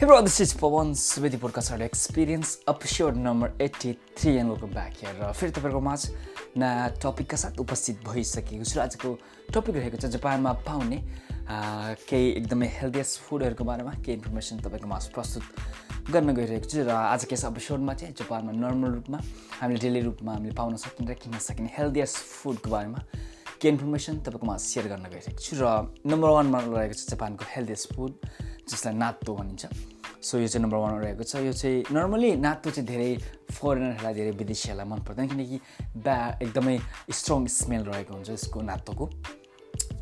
Hey this is Pawan Subedi Podcast Experience episode number 83 and welcome back here. र फेरि तपाईँको माझ नयाँ टपिकका साथ उपस्थित भइसकेको छु आजको टपिक रहेको छ जापानमा पाउने केही एकदमै हेल्दियस्ट फुडहरूको बारेमा केही इन्फर्मेसन तपाईँको माझ प्रस्तुत गर्न गइरहेको छु र आजको यस एपिसोडमा चाहिँ जापानमा नर्मल रूपमा हामीले डेली रूपमा हामीले पाउन सकिने र किन्न सकिने हेल्दियस्ट फुडको बारेमा के इन्फर्मेसन तपाईँकोमा सेयर गर्न गइरहेको छु र नम्बर वानमा रहेको छ जापानको हेल्दियस्ट फुड जसलाई नातो भनिन्छ सो यो चाहिँ नम्बर वानमा रहेको छ। यो चाहिँ नर्मली नातो चाहिँ धेरै फरेनरहरूलाई धेरै विदेशीहरूलाई मन पर्दैन किनकि ब्या एकदमै स्ट्रङ स्मेल रहेको हुन्छ यसको नातोको।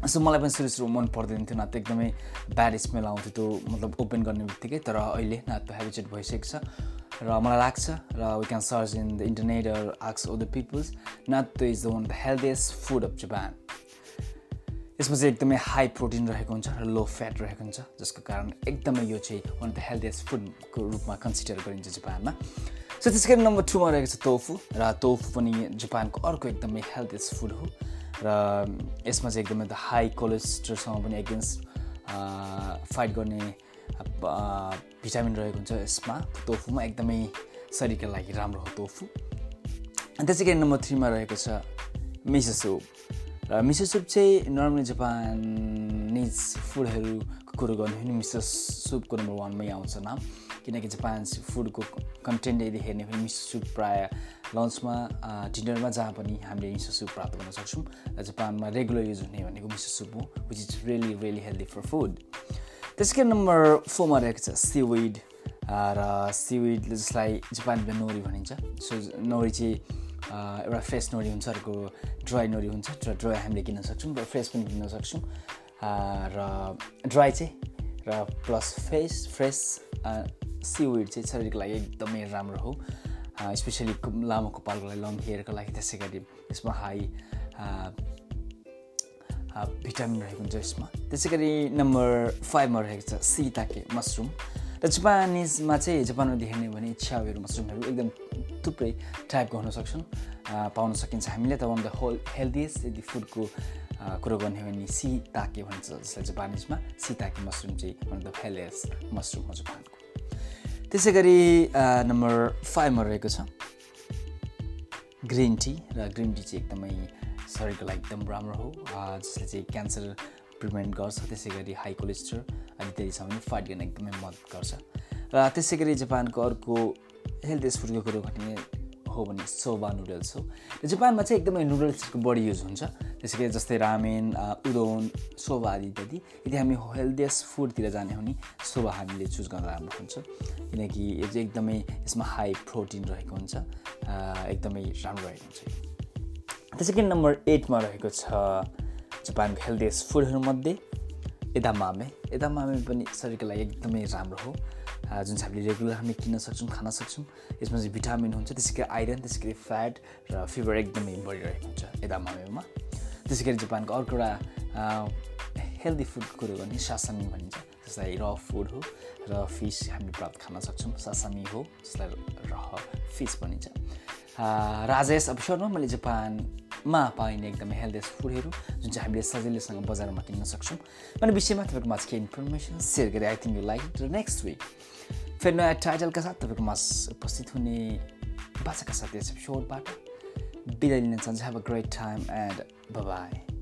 सो मलाई पनि सुरु सुरु मन पर्दैन थियो नातो एकदमै ब्याड स्मेल आउँथ्यो त्यो मतलब ओपन गर्ने बित्तिकै। तर अहिले नातो हेबिचेट भइसकेको छ र मलाई लाग्छ र we can search in the internet asks of the people's नातो is the one the healthiest food of Japan यसमा चाहिँ एकदमै हाई प्रोटिन रहेको हुन्छ र लो फ्याट रहेको हुन्छ जसको कारण एकदमै यो चाहिँ वान अफ द हेल्दिएस्ट फुडको रूपमा कन्सिडर गरिन्छ जापानमा। सो त्यसै गरी नम्बर टूमा रहेको छ तोफु र तोफु पनि जापानको अर्को एकदमै हेल्दिएस्ट फुड हो। र यसमा चाहिँ एकदमै हाई कोलेस्ट्रोलसँग पनि एगेन्स्ट फाइट गर्ने भिटामिन रहेको हुन्छ यसमा। तोफुमा एकदमै शरीरका लागि राम्रो हो तोफु त्यसै गरी नम्बर थ्रीमा रहेको छ मिसो सुप र मिसो सुप चाहिँ नर्मली जापानिज फुडहरूको कुरो गर्नु भने मिसो सुपको नम्बर वानमै आउँछ नाम। किनकि जापान फुडको कन्टेन्ट यदि हेर्ने भने मिसो सुप प्रायः लन्चमा डिनरमा जहाँ पनि हामीले मिसो सुप प्राप्त गर्न सक्छौँ र जापानमा रेगुलर युज हुने भनेको मिसो सुप हो which is really really healthy for food त्यसकै नम्बर फोरमा रहेको छ सिविड र सिविड जसलाई जापानमा नोरी भनिन्छ। सो नोरी चाहिँ एउटा फ्रेस नोरी हुन्छ अर्को ड्राई नोरी हुन्छ र ड्राई हामीले किन्न सक्छौँ र फ्रेस पनि किन्न सक्छौँ। र ड्राई चाहिँ र प्लस फ्रेस फ्रेस सिविड चाहिँ शरीरको लागि एकदमै राम्रो हो। स्पेसली लामो कपालको लागि लङ हेयरको लागि त्यसै गरी यसमा हाई भिटामिन रहेको हुन्छ यसमा। त्यसै गरी नम्बर फाइभमा रहेको छ सिताके मसरुम। जापानिजमा चाहिँ जापानमा देख्ने भने छ्याउहरू मसरुमहरू एकदम थुप्रै टाइपको हुन सक्छन्। पाउन सकिन्छ हामीले। त वान द होल हेल्दिएस्ट यदि फुडको कुरो गर्ने हो भने सिताके भन्छ जसलाई जापानिजमा सिताके मसरुम चाहिँ वान द हेल्दिएस्ट मसरुम हो जापानको। त्यसै गरी नम्बर फाइभमा रहेको छ। ग्रिन टी र ग्रिन टी चाहिँ एकदमै शरीरको लागि एकदम राम्रो हो। जसले चाहिँ क्यान्सर प्रिभेन्ट गर्छ। त्यसै गरी हाई कोलेस्ट्रोल अनि छ भने फाइट गर्न एकदमै मद्दत गर्छ। र त्यसै गरी जापानको अर्को हेल्दिएस्ट फुडको कुरो गर्ने हो भने सोबा नुडल्स हो। जापानमा चाहिँ एकदमै नुडल्सको बढी युज हुन्छ। त्यसै गरी जस्तै रामेन उदोन सोबा आदि इत्यादि। यदि हामी हेल्दिएस्ट फुडतिर जाने हो भने सोबा हामीले चुज गर्दा राम्रो हुन्छ। किनकि यो चाहिँ एकदमै यसमा हाई प्रोटिन रहेको हुन्छ। एकदमै राम्रो रहेको हुन्छ। त्यसै गरी नम्बर एटमा रहेको छ जापानको हेल्दिएस्ट फुडहरूमध्ये एदामामे। एदामामे पनि शरीरको लागि एकदमै राम्रो हो। जुन चाहिँ हामीले रेगुलर हामी किन्न सक्छौँ खान सक्छौँ यसमा चाहिँ भिटामिन हुन्छ त्यसै गरी आइरन त्यसै गरी फ्याट र फिभर एकदमै बढिरहेको हुन्छ एदामामेमा। त्यसै गरी जापानको अर्को एउटा हेल्दी फुडको कुरो गर्ने सासामी भनिन्छ जसलाई र फुड हो र फिस हामीले प्राप्त खान सक्छौँ। सासामी हो जसलाई र फिस भनिन्छ। र आज यस एपिसोडमा जापानमा पाइने एकदमै हेल्दिएस्ट फुडहरू जुन चाहिँ हामीले सजिलैसँग बजारमा किन्न सक्छौँ। भन्ने विषयमा तपाईँको माझ केही इन्फर्मेसन सेयर गरेँ आई थिङ्क यु लाइक र नेक्स्ट विक फेरि नयाँ टाइटलका साथ तपाईँको माझ उपस्थित हुने भाषाका साथ यस एपिसोडबाट बिदा लिन चाहन्छु। Have a great time and bye